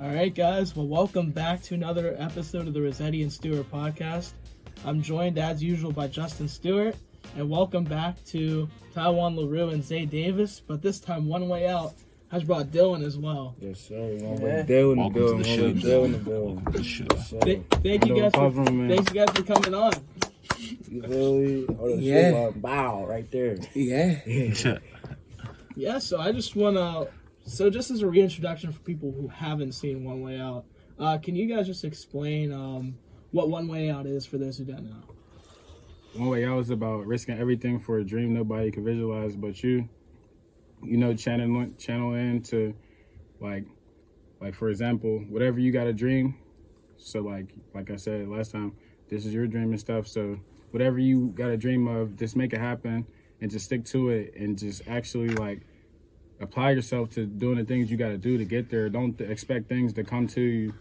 All right, guys. Well, welcome back to another episode of the Rossetti and Stewart podcast. I'm joined as usual by Justin Stewart, and welcome back to Taiwan La'Rue and Zay Davis. But this time, one way out has brought Dylan as well. Yes, sir. One Yeah. way Dale in the Welcome to the One show, way Dale in the Dylan. building. Good shit. Th- thank you guys. Pause For, room, man. thanks you guys for coming on. You feel me? Oh, the Yeah. yeah. Bow right there. Yeah. Yeah. So I just wanna. So just as a reintroduction for people who haven't seen One Way Out, uh, can you guys just explain um, what One Way Out is for those who don't know? One way out is about risking everything for a dream nobody can visualize but you. You know, channel channel in to like like for example, whatever you got a dream. So like like I said last time, this is your dream and stuff. So whatever you got a dream of, just make it happen and just stick to it and just actually like apply yourself to doing the things you got to do to get there. Don't expect things to come to you.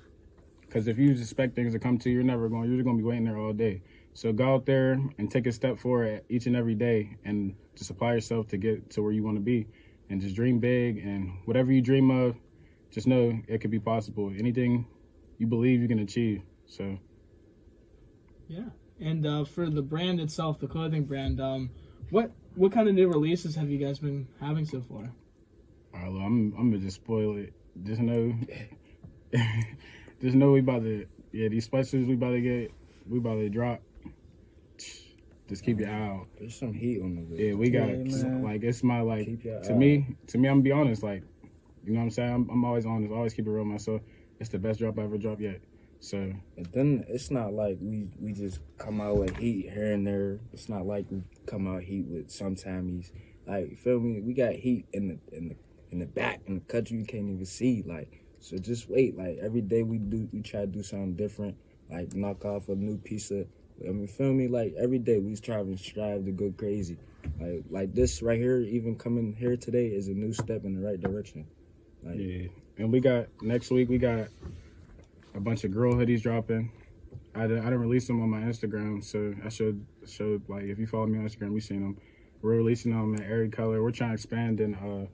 Because if you expect things to come to you, you're never going. You're just going to be waiting there all day. So go out there and take a step forward each and every day, and just apply yourself to get to where you want to be, and just dream big. And whatever you dream of, just know it could be possible. Anything you believe you can achieve. So Yeah. And uh, for the brand itself, the clothing brand, um, what what kind of new releases have you guys been having so far? Arlo, I'm I'm gonna just spoil it. Just know, just know we about to yeah these specials we about to get we about to drop. Just keep your eye out. There's some heat on the way. Yeah, we got Yeah, like it's my like to me to me I'm gonna be honest like you know what I'm saying I'm, I'm always honest always keep it real myself. It's the best drop I ever dropped yet. So And then it's not like we we just come out with heat here and there. It's not like we come out heat with sometimes like you feel me. We got heat in the in the in the back in the country you can't even see. Like so, just wait. Like every day we do we try to do something different. Like knock off a new piece of. I mean, feel me? Like every day we strive and strive to go crazy. Like like this right here, even coming here today is a new step in the right direction. Like yeah, and we got next week we got a bunch of girl hoodies dropping. I didn't, I didn't release them on my Instagram, so I showed showed like if you follow me on Instagram, you seen them. We're releasing them in every color. We're trying to expand in uh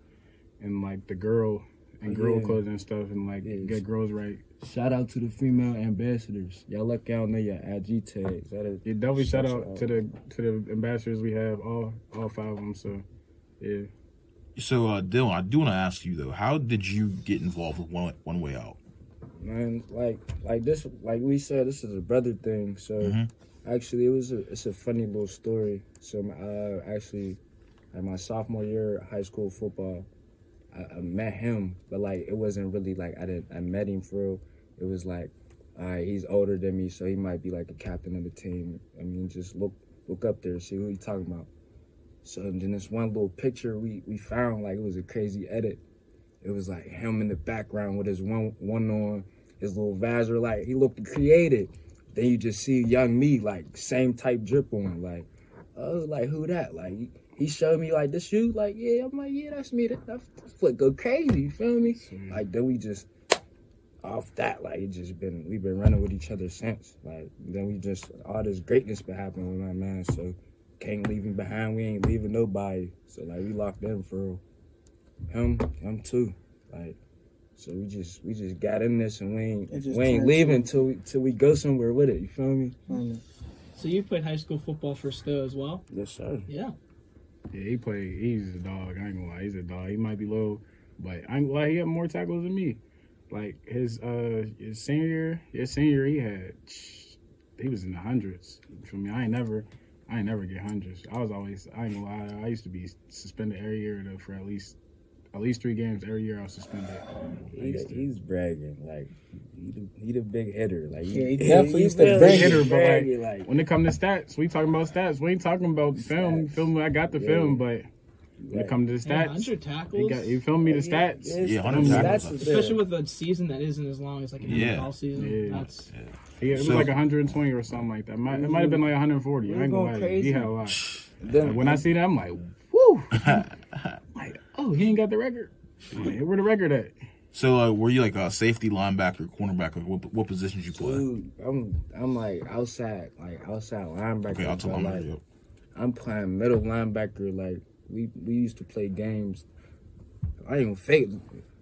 in like the girl and Oh, girl yeah. clothing and stuff, and like Yeah. get girls right. Shout out to the female ambassadors. Y'all look out there your IG tags. That is, Yeah, definitely shout Shout out out. to the to the ambassadors we have, all all five of them. So, yeah, So, uh, Dylan, I do want to ask you though, how did you get involved with One One Way Out? man, like like this, like we said, this is a brother thing. So Mhm. actually, it was a it's a funny little story. So uh, actually, at my sophomore year of high school football, I, I met him, but like it wasn't really like I didn't I met him real. It was like, all right, he's older than me, so he might be like a captain of the team. I mean, just look look up there, see who he talking about. So then this one little picture we we found, like it was a crazy edit. It was like him in the background with his one one on, his little visor, like he looked created. Then you just see young me, like same type drip on, like I was like, who that? Like he- he showed me like the shoe, like yeah, I'm like yeah, that's me. That, that foot go crazy, you feel me? Like then we just off that, like it just been we've been running with each other since. Like then we just all this greatness been happening with my man, so can't leave him behind. We ain't leaving nobody. So like we locked in for real. him, him too. Like so we just we just got in this and we ain't we ain't leaving till we till we go somewhere with it. You feel me? So you played high school football for Sto as well? Yes sir. Yeah. Yeah, he played. He's a dog. I ain't gonna lie, he's a dog. He might be low, but I ain't gonna he had more tackles than me. Like his uh his senior his senior he had he was in the hundreds. For me, I ain't never. I ain't never get hundreds. I was always. I ain't gonna lie. I used to be suspended every year though for at least, at least three games every year. I was suspended. I He, he's bragging like he the, he the big hitter. Like Yeah, he he definitely he's the really big hitter, but, like, bragging, like When it come to stats, we talking about stats. We ain't talking about film. Stats. Film. I got the Yeah. film, but when it Right. come to the Yeah, stats, 100 you got you film me the Yeah, stats. yeah, Yeah, 100 tackles. is. Especially with a season that isn't as long as like an Yeah. NFL season. Yeah. That's He, it was So- like 120 or something like that. Might, it might have been like 140. I We ain't gonna lie. crazy. He had a lot. Then when I see that, I'm like, woo. like, oh, he ain't got the record. Like, where the record at? So, uh, were you like a safety, linebacker, cornerback? Or what, what positions you play? Dude, I'm I'm like outside, like outside linebacker. Okay, but, him. like, Yep. I'm playing middle linebacker. Like we we used to play games. I ain't gonna fake.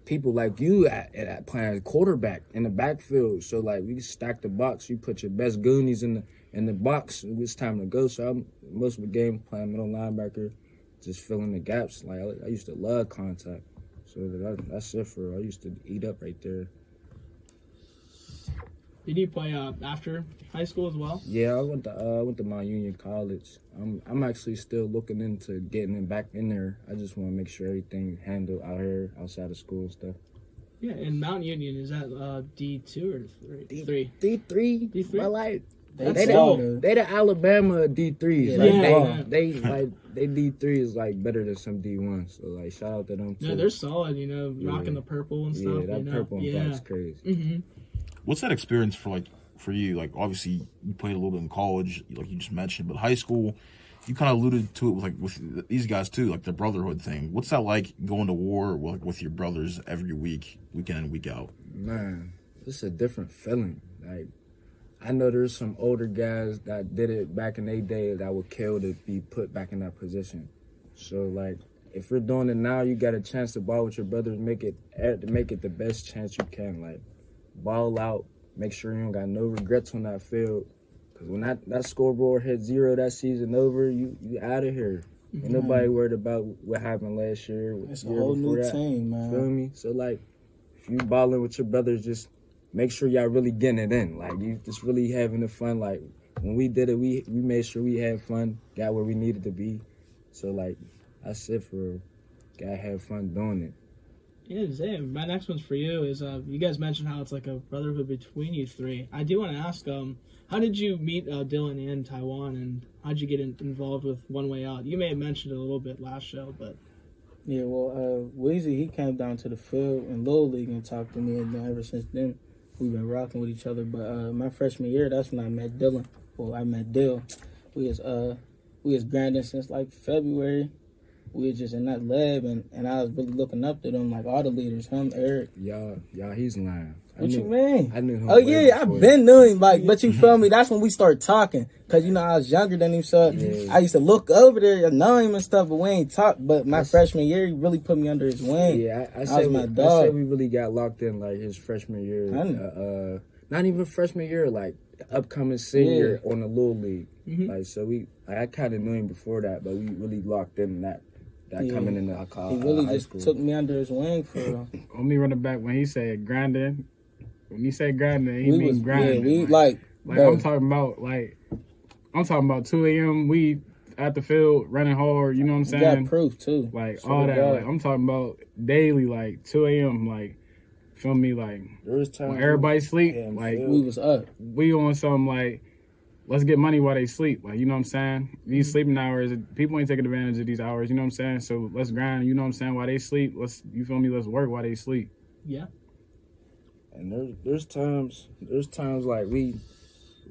people like you at, at playing quarterback in the backfield. So like we stack the box. You put your best goonies in the in the box. It's time to go. So I'm most of the game playing middle linebacker, just filling the gaps. Like I, I used to love contact. So that, that's it for. I used to eat up right there. Did you play uh, after high school as well? Yeah, I went to uh, I went to Mount Union College. I'm I'm actually still looking into getting it back in there. I just want to make sure everything handled out here outside of school and stuff. Yeah, and Mount Union is that uh, D two or three? D- three. D three. D3? But like They they the, they the Alabama D threes. Yeah, like they they, tall. they like they D three is like better than some D ones. So like shout out to them too. Yeah, they're solid. You know, Yeah. rocking the purple and stuff. yeah, stuff. that you know? purple and yeah. black's crazy. hmm What's that experience for like for you? Like obviously you played a little bit in college, like you just mentioned, but high school, you kind of alluded to it with like with these guys too, like the brotherhood thing. What's that like going to war with, with your brothers every week, week in and week out? Man, it's a different feeling. Like I know there's some older guys that did it back in their day that would kill to be put back in that position. So like if you're doing it now, you got a chance to ball with your brothers, make it eh, make it the best chance you can. Like ball out, make sure you don't got no regrets on that field. Cause when that, that scoreboard hit zero that season over, you you out of here. Ain't nobody worried about what happened last year. It's a whole new that. team, man. Feel me? So like, if you balling with your brothers, just make sure y'all really getting it in. Like you just really having the fun. Like when we did it, we we made sure we had fun, got where we needed to be. So like, I said for. Gotta have fun doing it. Yeah, Zay, my next one's for you. Is uh, you guys mentioned how it's like a brotherhood between you three. I do want to ask, um, how did you meet uh, Dylan in Taiwan, and how'd you get in, involved with One Way Out? You may have mentioned it a little bit last show, but Yeah, well, uh, Weezy, he came down to the field in Little League and talked to me, and ever since then, we've been rocking with each other. But uh, my freshman year, that's when I met Dylan. Well, I met Dill. We was uh, we was grinding since like February. We was just in that lab, and, and I was really looking up to them, like all the leaders, him, Eric. Y'all, y'all, he's lying. I What knew, you mean? I knew him. Oh yeah, I've been knowing him, like, but you feel me? That's when we start talking, cause you know I was younger than him, so Yeah. I used to look over there and know him and stuff, but we ain't talk. But my That's- freshman year, he really put me under his wing. Yeah, I, I That said was we, my I dog. said we really got locked in like his freshman year. I know. Uh, uh, not even freshman year, like upcoming senior on the little league. Mhm. Like so, we I kind of knew him before that, but we really locked in that that Yeah. coming into college. He really high just school. took me under his wing for real. On me running back when he said grinding. When he said grinding, he we means was grinding. yeah, we like, like, like, bro, I'm talking about like I'm talking about 2 a.m. We at the field running hard. You know what I'm we got saying? proof too. Like Swear all that. God. Like I'm talking about daily. Like 2 a.m. Like feel me? Like There was times when everybody sleep. Yeah, like we was up. we on some like let's get money while they sleep. Like, you know what I'm saying? These sleeping hours, people ain't taking advantage of these hours, you know what I'm saying? So let's grind, you know what I'm saying? While they sleep, let's you feel me, let's work while they sleep. yeah, And there's there's times there's times like we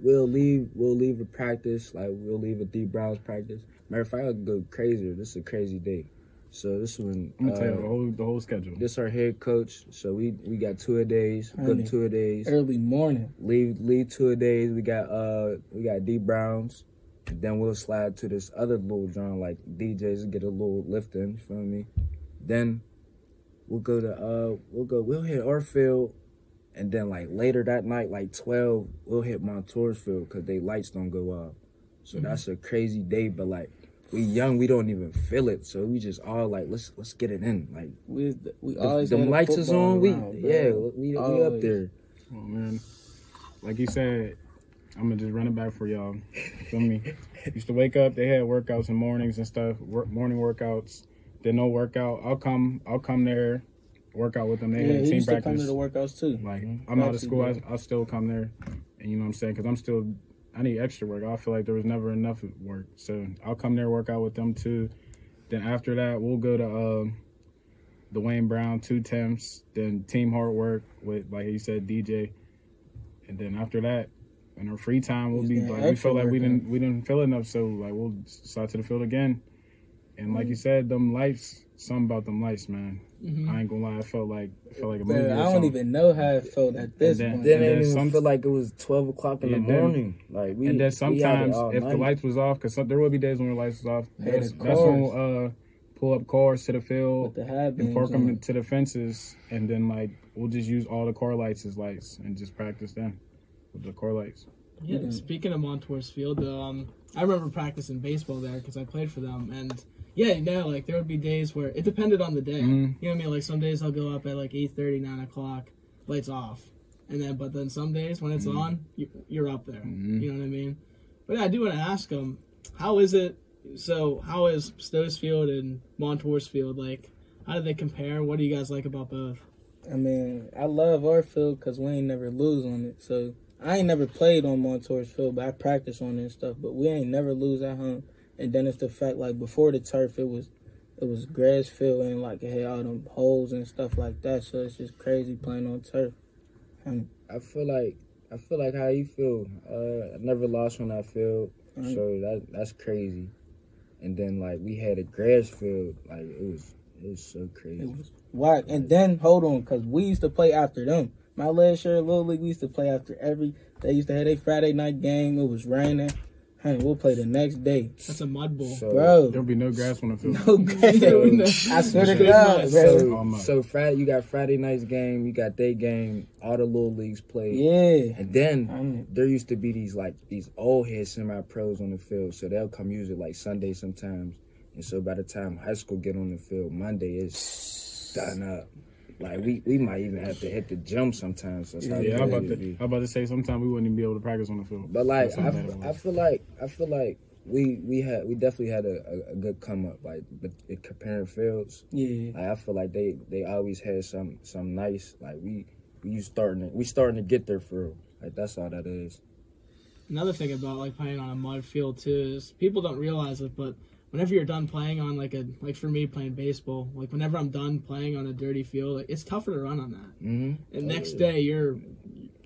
we'll leave we'll leave a practice like we'll leave a D Browns practice. Matter of fact, I'll go crazier. This is a crazy day. So this one, I'm gonna tell you the uh, whole the whole schedule. this our head coach. So we we got two a days. Go to two a days. Early morning. leave leave two a days. We got uh we got D Browns. Then we'll slide to this other little John like DJs and get a little lift in, you feel me? Then we'll go to uh we'll go we'll hit our field and then like later that night, like twelve, we'll hit Montour's field because they lights don't go off. So mm-hmm. that's a crazy day, but like we young, we don't even feel it. So we just all like let's let's get it in. Like We we if always them had a lights is football on, we around, bro. yeah, we, we up there. Oh man. Like you said, I'm gonna just run it back for y'all. Feel me? Used to wake up, they had workouts in mornings and stuff, work, morning workouts. Then no workout. I'll come I'll come there, work out with them. They Yeah, had team used to come practice. to the workouts too. Like I'm out of school, I. I'll still come there, and you know what I'm saying? Because I'm still, I need extra work. I feel like there was never enough work, so I'll come there work out with them too. Then after that, we'll go to um, the Wayne Brown two temps, then team hard work with like he said DJ, and then after that, in our free time, we'll be like we feel like we didn't we didn't feel enough, so like we'll slide to the field again. And like you said, them lights, something about them lights, man. Mhm. I ain't gonna lie, I felt like I felt like a Bro, movie. or I don't something. even know how it felt at this then- point. Then And it then didn't some- feel like it was twelve o'clock in Yeah, the then- morning. Like we and then we had it sometimes all if the lights was off, because there will be days when the lights was off. Yeah, That's, that's when cars. uh, pull up cars to the field the and park them to the fences, and then like we'll just use all the car lights as lights and just practice them with the car lights. Yeah, Mhm. speaking of Montour's Field, um, I remember practicing baseball there because I played for them, and yeah, you know, like there would be days where it depended on the day. Mhm. You know what I mean? Like some days I'll go up at like 8 9 o'clock, lights off, and then but then some days when it's on, you, you're up there. Mhm. You know what I mean? But yeah, I do want to ask them, how is it? So how is Sto's Field and Montour's Field like? How do they compare? What do you guys like about both? I mean, I love our field because we ain't never lose on it. So I ain't never played on Montour's field, but I practice on it and stuff. But we ain't never lose at home. And then it's the fact like before the turf, it was it was grass field and like it had all them holes and stuff like that. So it's just crazy playing on turf. And I feel like I feel like how you feel. Uh, I never lost on that field, so that that's crazy. And then like we had a grass field, like it was it was so crazy. it was whack. And then hold on, because we used to play after them. My last year at Little League, we used to play after every. They used to have a Friday night game. It was raining. Honey, we'll play the next day, That's a mud bowl. So, bro. There'll be no grass on the field. No grass. I swear to God. So, so Friday you got Friday night's game, you got day game, all the little leagues played. Yeah. And then I mean, there used to be these like these old head semi pros on the field, so they'll come usually like Sunday sometimes. And so by the time high school get on the field, Monday is done up. Like we, we might even have to hit the gym sometimes. That's how Yeah, I'm about to. be. I'm about to say sometimes we wouldn't even be able to practice on the field. But like That's how I, bad it f- was. I feel like I feel like we we had we definitely had a, a, a good come up like but in comparing fields. yeah. Like I feel like they they always had some some nice like we we starting to, we starting to get there for real. Like that's all that is. Another thing about like playing on a mud field too is people don't realize it, but whenever you're done playing on like a like for me playing baseball, like whenever I'm done playing on a dirty field, like, it's tougher to run on that. Mm-hmm. And next day you're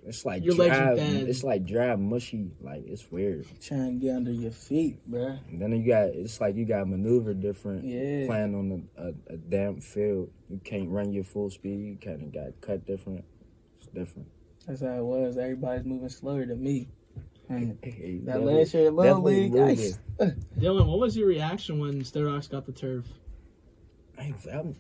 It's like Your legs are dry. dead. It's like dry, mushy. Like it's weird. Trying to get under your feet, bruh. And then you got it's like you got maneuver different. Yeah. Playing on a, a, a damp field, you can't run your full speed. You kind of got cut different. It's different. That's how it was. Everybody's moving slower than me. And Hey, that definitely- last year Little League, moving. Dylan. What was your reaction when Sto-Rox got the turf? I ain't- I'm-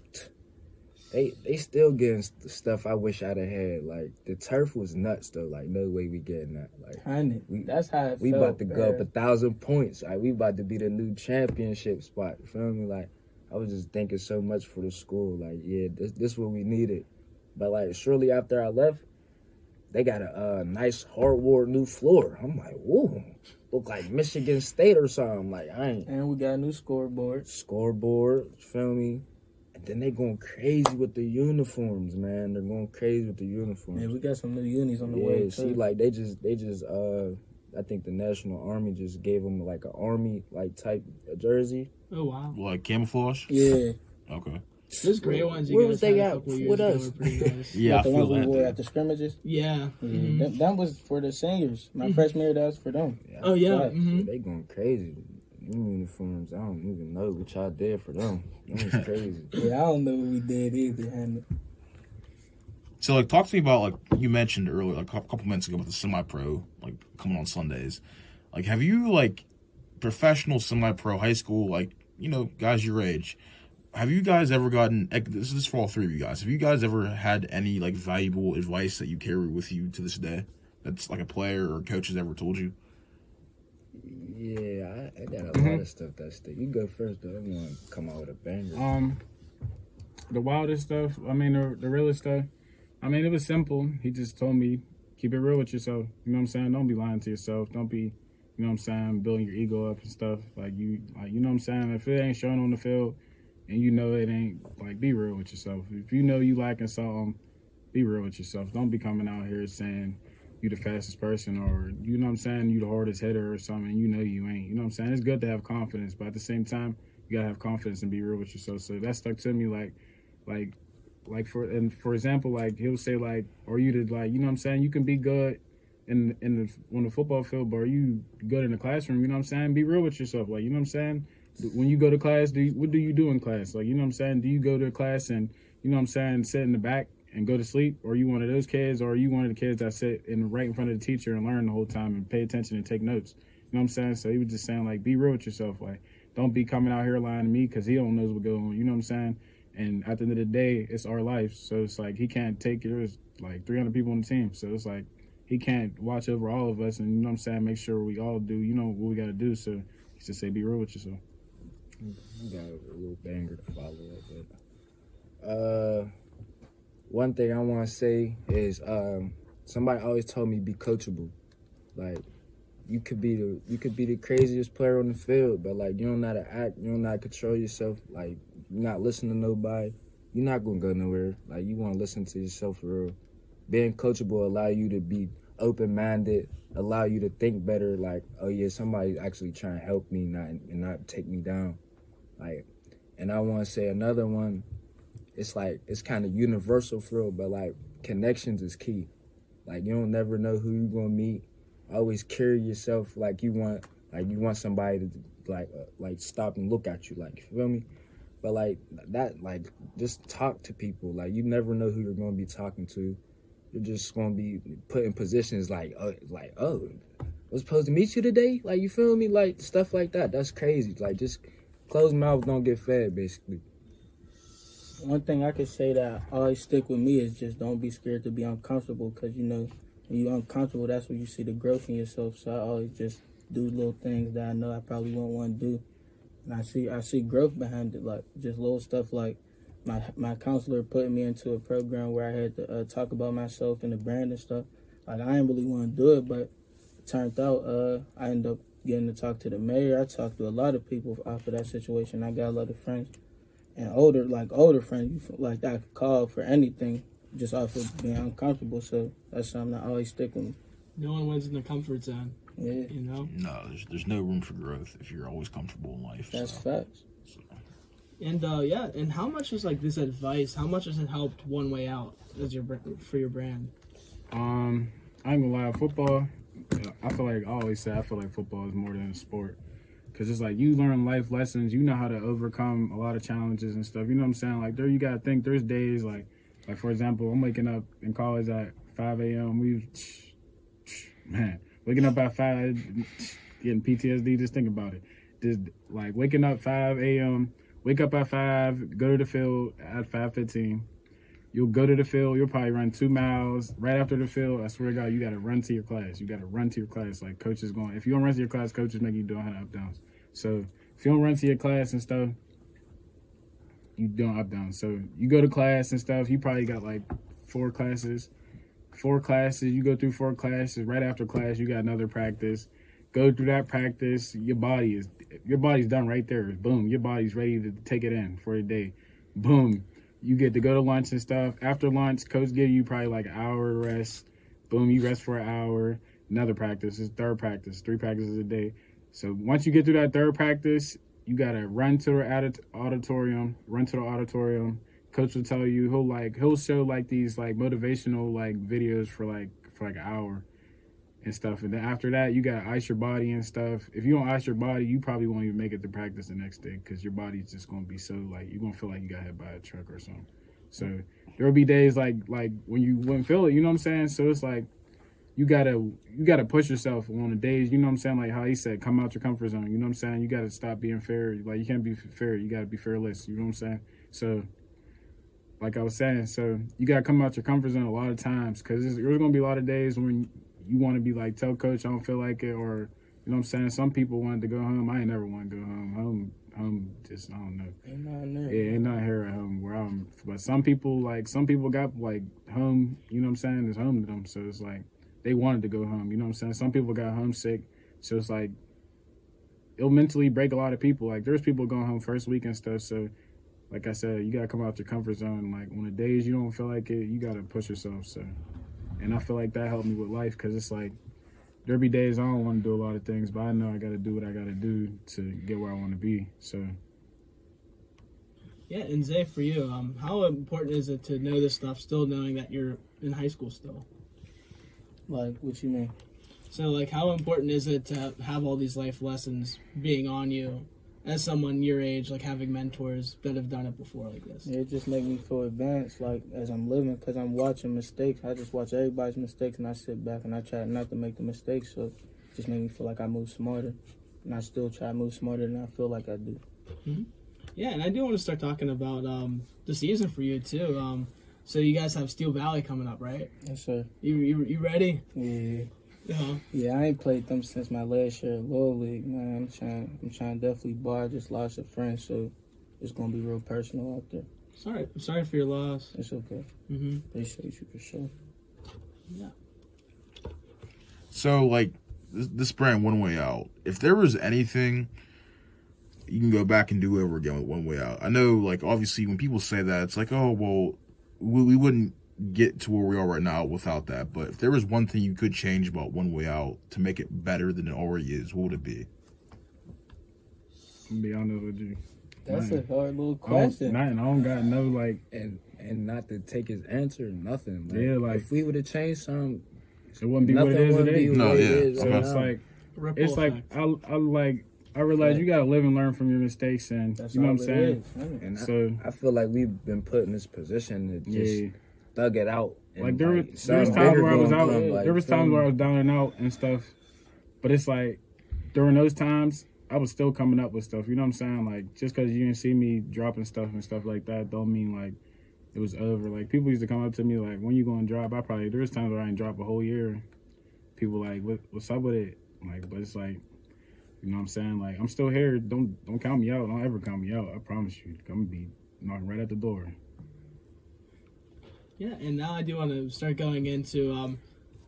they they still getting st- stuff I wish I'd have had. Like the turf was nuts though. Like no way we getting that. Like honey, We- that's how it we felt, about to go up a thousand points. Like we about to be the new championship spot. You feel me? Like I was just thinking so much for the school. Like yeah, this this what we needed. But like shortly after I left, they got a uh, nice hardwood new floor. I'm like, whoa, look like Michigan State or something. Like I ain't And we got a new scoreboard. scoreboard. you Feel me? And then they going crazy with the uniforms, man. They're going crazy with the uniforms. Yeah, we got some new unis on the Yeah, way see, too. like they just they just uh I think the National Army just gave them like an army like type jersey. Oh wow, Like camouflage? yeah, Okay. Those gray ones you Where was they at couple years with us? nice. Yeah, Like I the feel ones we wore at the scrimmages. yeah. Yeah, mhm. that, that was for the seniors. My Mhm. freshman year, that was for them. Oh yeah. Right. mhm. They going crazy. Them uniforms, I don't even know what y'all did for them. That was crazy. Yeah, I don't know what we did either. honey. So, like, talk to me about like you mentioned earlier, like a couple minutes ago, about the semi-pro, like coming on Sundays. Like, have you like professional semi-pro high school, like you know, guys your age? Have you guys ever gotten? This is for all three of you guys. Have you guys ever had any like valuable advice that you carry with you to this day? That's like a player or coach has ever told you. yeah, I, I got a lot Mhm. of stuff that's the you go first though. I'm gonna come out with a banger. Um, the wildest stuff. I mean, the, the realest stuff. I mean, it was simple. He just told me, keep it real with yourself. You know what I'm saying? Don't be lying to yourself. Don't be, you know what I'm saying, building your ego up and stuff. Like you, like you know what I'm saying. If it ain't showing on the field, and you know it ain't, like be real with yourself. If you know you lacking something, be real with yourself. Don't be coming out here saying you the fastest person or you know what I'm saying, you the hardest hitter or something. You know you ain't. You know what I'm saying? It's good to have confidence, but at the same time, you gotta have confidence and be real with yourself. So that stuck to me like like like for and for example, like he'll say like, or you to like, you know what I'm saying? You can be good in in the on the football field, but are you good in the classroom? You know what I'm saying? Be real with yourself. Like, you know what I'm saying? When you go to class, do you, what do you do in class? Like, you know what I'm saying? Do you go to class and you know what I'm saying, sit in the back and go to sleep? Or you one of those kids, or you one of the kids that sit in right in front of the teacher and learn the whole time and pay attention and take notes? You know what I'm saying? So he was just saying like, be real with yourself. Like, don't be coming out here lying to me because he don't knows what going on. You know what I'm saying? And at the end of the day, it's our life. So it's like he can't take yours like 300 people on the team. So it's like he can't watch over all of us and you know what I'm saying, make sure we all do, you know, what we got to do. So he just say, be real with yourself. You got a little banger to follow up with. Uh, one thing I want to say is um, somebody always told me be coachable. Like you could be the you could be the craziest player on the field, but like you don't know how to act, you don't know how to control yourself. Like you're not listening to nobody, you're not gonna go nowhere. Like you want to listen to yourself for real. Being coachable allow you to be open minded, allow you to think better. Like oh yeah, somebody's actually trying to help me, not and not take me down. Like, and I want to say another one. It's like it's kind of universal for real, but like connections is key. Like you don't never know who you're gonna meet. Always carry yourself like you want, like you want somebody to like uh, like stop and look at you, like you feel me. But like that, like just talk to people. Like you never know who you're gonna be talking to. You're just gonna be put in positions like, uh, like oh, I was supposed to meet you today. Like you feel me? Like stuff like that. That's crazy. Like just closed mouth don't get fed, basically. One thing I could say that always stick with me is just don't be scared to be uncomfortable because you know when you're uncomfortable, that's when you see the growth in yourself. So I always just do little things that I know I probably won't want to do, and I see I see growth behind it, like just little stuff like my my counselor putting me into a program where I had to uh, talk about myself and the brand and stuff. Like I didn't really want to do it, but it turned out uh, I ended up getting to talk to the mayor. I talked to a lot of people after that situation. I got a lot of friends and older, like older friends, you like I could call for anything just off of being uncomfortable. So that's something that always stick with me. No one wins in the comfort zone, Yeah, you know. No, there's there's no room for growth if you're always comfortable in life. that's so. facts. And uh, yeah, and how much is like this advice? How much has it helped one way out as your for your brand? Um, I ain't gonna lie, football. I feel like I always say I feel like football is more than a sport, cause it's like you learn life lessons. You know how to overcome a lot of challenges and stuff. You know what I'm saying? Like there, you gotta think. There's days like, like for example, I'm waking up in college at 5 a.m. We, man, waking up at five, getting PTSD. Just think about it. Just like waking up 5 a.m. Wake up at five, go to the field at 5:15 You'll go to the field. You'll probably run two miles. Right after the field, I swear to God, you got to run to your class. You got to run to your class. Like coach is going. If you don't run to your class, coaches make you do 100 up downs. So if you don't run to your class and stuff, you doing up downs. So you go to class and stuff. You probably got like four classes. Four classes. You go through four classes. Right after class, you got another practice. Go through that practice. Your body is your body's done right there. Boom. Your body's ready to take it in for the day. Boom you get to go to lunch and stuff. After lunch, coach give you probably like an hour rest. Boom, you rest for an hour. Another practice. It's third practice. Three practices a day. So once you get through that third practice, you gotta run to the auditorium. Run to the auditorium. Coach will tell you he'll like he'll show like these like motivational like videos for like for like an hour and stuff. And then after that, you gotta ice your body and stuff. If you don't ice your body, you probably won't even make it to practice the next day because your body's just gonna be so like you're gonna feel like you got hit by a truck or something. So there'll be days like like when you wouldn't feel it. You know what I'm saying? So it's like you gotta you gotta push yourself on the days. You know what I'm saying? Like how he said, come out your comfort zone. You know what I'm saying? You gotta stop being fair. Like you can't be fair. You gotta be fearless. You know what I'm saying? So like I was saying, so you gotta come out your comfort zone a lot of times because there's, gonna be a lot of days when you want to be like, tell coach I don't feel like it, or you know what I'm saying. Some people wanted to go home. I ain't never want to go home. Home, home, just I don't know. Ain't there. Yeah, ain't not here at home where I'm. But some people like some people got like home. You know what I'm saying? It's home to them. So it's like they wanted to go home. You know what I'm saying? Some people got homesick. So it's like it'll mentally break a lot of people. Like there's people going home first week and stuff. So like I said, you gotta come out your comfort zone. Like on the days you don't feel like it, you gotta push yourself. So and I feel like that helped me with life because it's like there be days I don't want to do a lot of things, but I know I got to do what I got to do to get where I want to be. So. Yeah, and Zay, for you, um, how important is it to know this stuff, still knowing that you're in high school still? Like, what you mean? So, like, how important is it to have all these life lessons being on you as someone your age, like having mentors that have done it before like this? It just makes me feel advanced, like as I'm living, because I'm watching mistakes. I just watch everybody's mistakes, and I sit back and I try not to make the mistakes. So, it just make me feel like I move smarter. and I still try to move smarter than I feel like I do. Yeah, and I do want to start talking about um, the season for you too. Um, so you guys have Steel Valley coming up, right? Yes, sir. You you, you ready? Yeah. Yeah. Yeah, I ain't played them since my last year at Little League, man. I'm trying, I'm trying to definitely ball. I just lost a friend, so it's gonna be real personal out there. Sorry, I'm sorry for your loss. It's okay. Mm-hmm. Appreciate you for sure. Yeah. So, like, this, this brand One Way Out, if there was anything you can go back and do over again with One Way Out, I know, like, obviously, when people say that, it's like, oh, well, we, we wouldn't get to where we are right now without that. But if there was one thing you could change about One Way Out to make it better than it already is, what would it be? I'm be honest with you. That's Man. a hard little I don't, question. nothing. I don't got no like. and and not to take his answer, nothing. Like, Yeah, like- if we would have changed some, It wouldn't be what nothing it is would today. be No, what it yeah, is So right it's now. like Ripple it's like effect. I I like I realize you gotta live and learn from your mistakes and That's you know what I'm saying. is, and So I, I feel like we've been put in this position to just yeah, thug it out. and, like there was there was times where I was out. like, there was times where I was down and out and stuff, but it's like during those times I was still coming up with stuff. You know what I'm saying? Like just because you didn't see me dropping stuff and stuff like that, don't mean like it was over. Like people used to come up to me like, "When you going to drop?" I probably there was times where I didn't drop a whole year. People like, what, "What's up with it?" Like, but it's like. You know what I'm saying? Like I'm still here. Don't don't count me out. Don't ever count me out. I promise you. I'm gonna be knocking right at the door. Yeah, and now I do want to start going into um,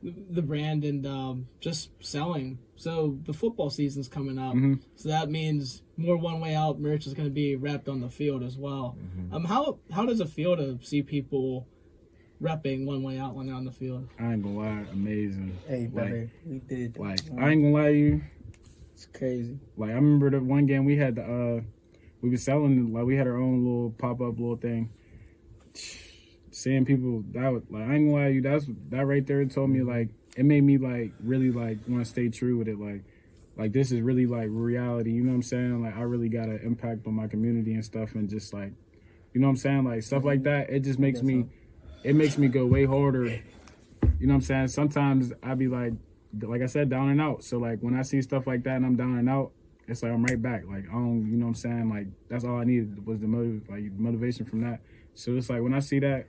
the brand and um, just selling. So the football season's coming up, Mhm. so that means more one way out merch is going to be wrapped on the field as well. Mm-hmm. Um, how how does it feel to see people repping one way out when they're on the field? I ain't gonna lie, amazing. Hey, Like- brother, we did. that. Like I ain't gonna lie to you. It's crazy. Like I remember the one game we had the uh we was selling like we had our own little pop up little thing. Seeing people that was like I ain't gonna lie to you, that's that right there told me mm-hmm. like it made me like really like want to stay true with it. Like like this is really like reality, you know what I'm saying? Like I really got an impact on my community and stuff and just like you know what I'm saying? Like stuff like mm-hmm. that, it just makes me it makes me go way harder. You know what I'm saying? Sometimes I be like like I said, down and out. So like when I see stuff like that and I'm down and out, it's like I'm right back. Like I don't, you know what I'm saying? Like that's all I needed was the motive, like motivation from that. So it's like when I see that,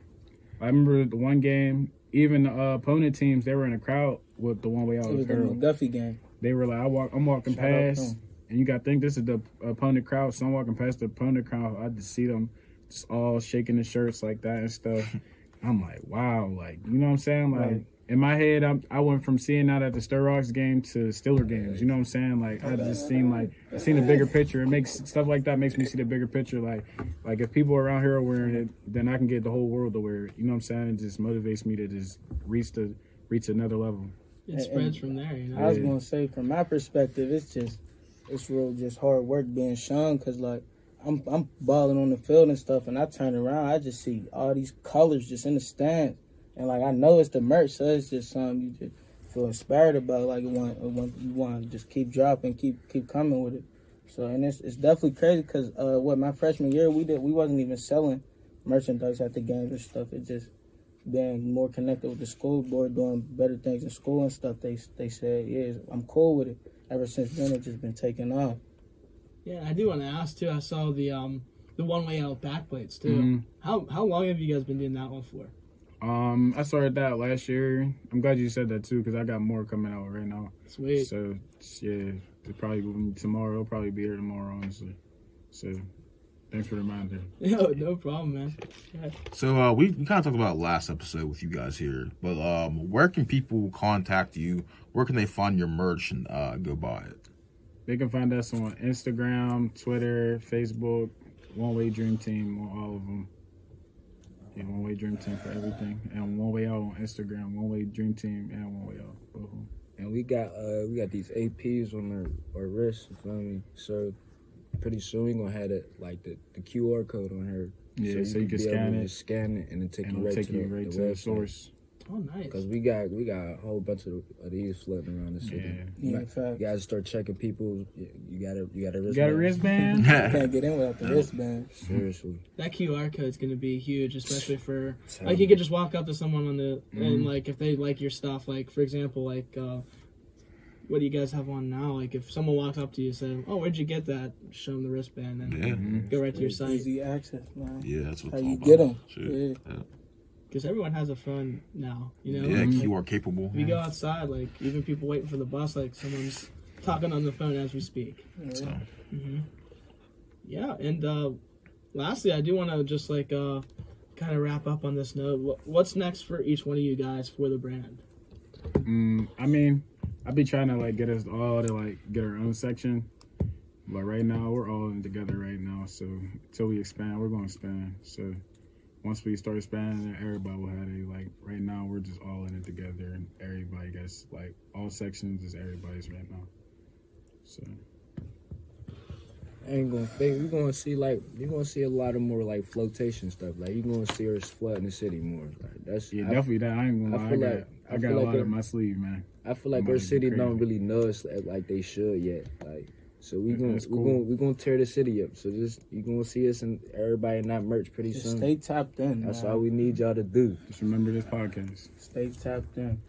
I remember the one game, even the uh, opponent teams, they were in a crowd with the one way out It was the. McGuffey game. They were like, I walk, I'm walking Shout past, and you got to think this is the opponent crowd. So I'm walking past the opponent crowd. I just see them just all shaking the shirts like that and stuff. I'm like, wow, like you know what I'm saying? Like Right. In my head, I'm, I went from seeing that at the Sto-Rox game to Steeler games. You know what I'm saying? Like I just seen like I seen a bigger picture. It makes stuff like that makes me see the bigger picture. Like like if people around here are wearing it, then I can get the whole world to wear it. You know what I'm saying? It just motivates me to just reach the reach another level. It spreads and from there, you know. I was gonna say, from my perspective, it's just it's real just hard work being shown because like I'm I'm balling on the field and stuff, and I turn around, I just see all these colors just in the stands, and like I know it's the merch, so it's just something you just feel inspired about. Like you want, you want you want to just keep dropping, keep keep coming with it. So and it's it's definitely crazy because uh, what my freshman year we did we wasn't even selling merchandise at the games and stuff. It just being more connected with the school board, doing better things in school and stuff. They they said, yeah, I'm cool with it. Ever since then, it's just been taking off. Yeah, I do want to ask too. I saw the um the one way out backplates too. Mhm. How how long have you guys been doing that one for? Um, I started that last year. I'm glad you said that too, because I got more coming out right now. Sweet. So yeah, probably tomorrow. It'll probably be here tomorrow, honestly. So thanks for the reminder. Yo, no problem, man. So uh, we, we kind of talked about last episode with you guys here, but um, where can people contact you? Where can they find your merch and uh, go buy it? They can find us on Instagram, Twitter, Facebook, One Way Dream Team on all of them. Yeah, One Way Dream Team for everything, and One Way Out on Instagram, One Way Dream Team, and One Way Out. 'em. And we got uh we got these APs on our, our wrist, you feel me? So pretty soon we gonna have it like the, the QR code on her. Yeah, so you can be scan it. scan it and then take and you right take to you the, right the to the source. Oh, nice. Cause we got we got a whole bunch of, of these floating around the city. Yeah, You, in fact, you gotta start checking people. You you gotta you gotta you got a wristband? can't get in without the wristband. Seriously. that QR code is going to be huge, especially for Tell like you me. could just walk up to someone on the and Mhm. like if they like your stuff, like for example, like uh, what do you guys have on now? Like if someone walks up to you and says, "Oh, where'd you get that?" Show them the wristband and Yeah. go right to your site. Easy access, man. Yeah, that's what How it's you all get about. them? Shit. Yeah. Because everyone has a phone now. You know. Yeah, Like, are capable. We you go outside, like even people waiting for the bus, like someone's talking on the phone as we speak. So, hmm Yeah, and uh, lastly, I do want to just like uh, kind of wrap up on this note. What's next for each one of you guys for the brand? Mm, I mean, I be trying to like get us all to like get our own section, but right now we're all in together right now. So until we expand, we're gonna expand. So once we start expanding, everybody will have a like. Right now, we're just all in it together, and everybody gets like all sections is everybody's right now. So I ain't gonna fake. You're gonna see like you're gonna see a lot of more like flotation stuff. Like you're gonna see us flooding the city more. Like that's yeah, I, definitely that. I ain't gonna I lie. I, feel got like- I I got feel a like lot it- up my sleeve, man. I feel like our city don't really know us like they should yet. Like so we Yeah, gonna that's we cool. gonna we gonna tear the city up. So just you gonna see us and everybody in that merch pretty Just soon. stay tapped in. That's man. all we need y'all to do. Just remember this podcast. Stay tapped in.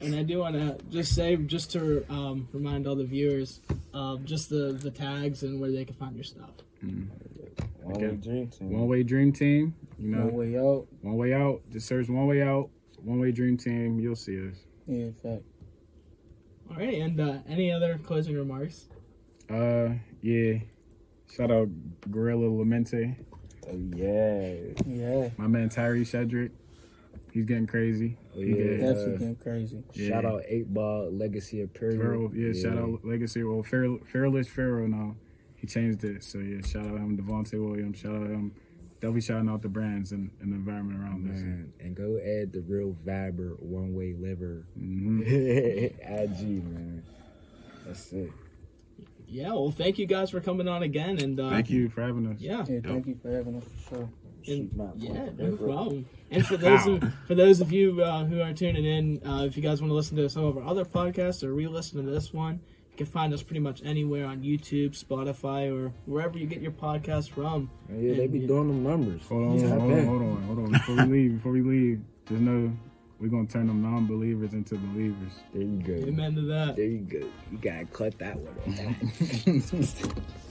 And I do want to just say, just to um, remind all the viewers, um, just the the tags and where they can find your stuff. One Okay. way dream team. One way dream team. You know, No way out. one way out. Just search one way out. One way dream team. You'll see us. Yeah, in fact. All right, and uh, any other closing remarks? Uh, yeah. Shout out Gorilla Lamente. Oh yeah. Yeah, My man Tyree Shedrick. He's getting crazy. Oh, He yeah. did. definitely Uh, getting crazy. Yeah. Shout out eight ball legacy of period. Pharaoh, yeah, shout out Legacy. Well, Fear, Fearless Pharaoh now. He changed it. So, yeah, shout out him, Devontae Williams. Shout out him. They'll be shouting out the brands and, and the environment around us. Man, and go add the real Viber one way liver. hmm IG man. That's it. Yeah, well, thank you guys for coming on again, and uh, Thank you for having us. Yeah, Yeah, thank you for having us for sure. and, yeah, no problem. And for those of, for those of you uh, who are tuning in, uh, if you guys want to listen to some of our other podcasts or re-listen to this one, you can find us pretty much anywhere on YouTube, Spotify, or wherever you get your podcast from. And yeah, they be doing them numbers. Hold on, Tap hold on, hold on, hold on. Before we leave, before we leave, just know we're gonna turn them non-believers into believers. There you go. Amen to that. There you go. You gotta cut that one. off.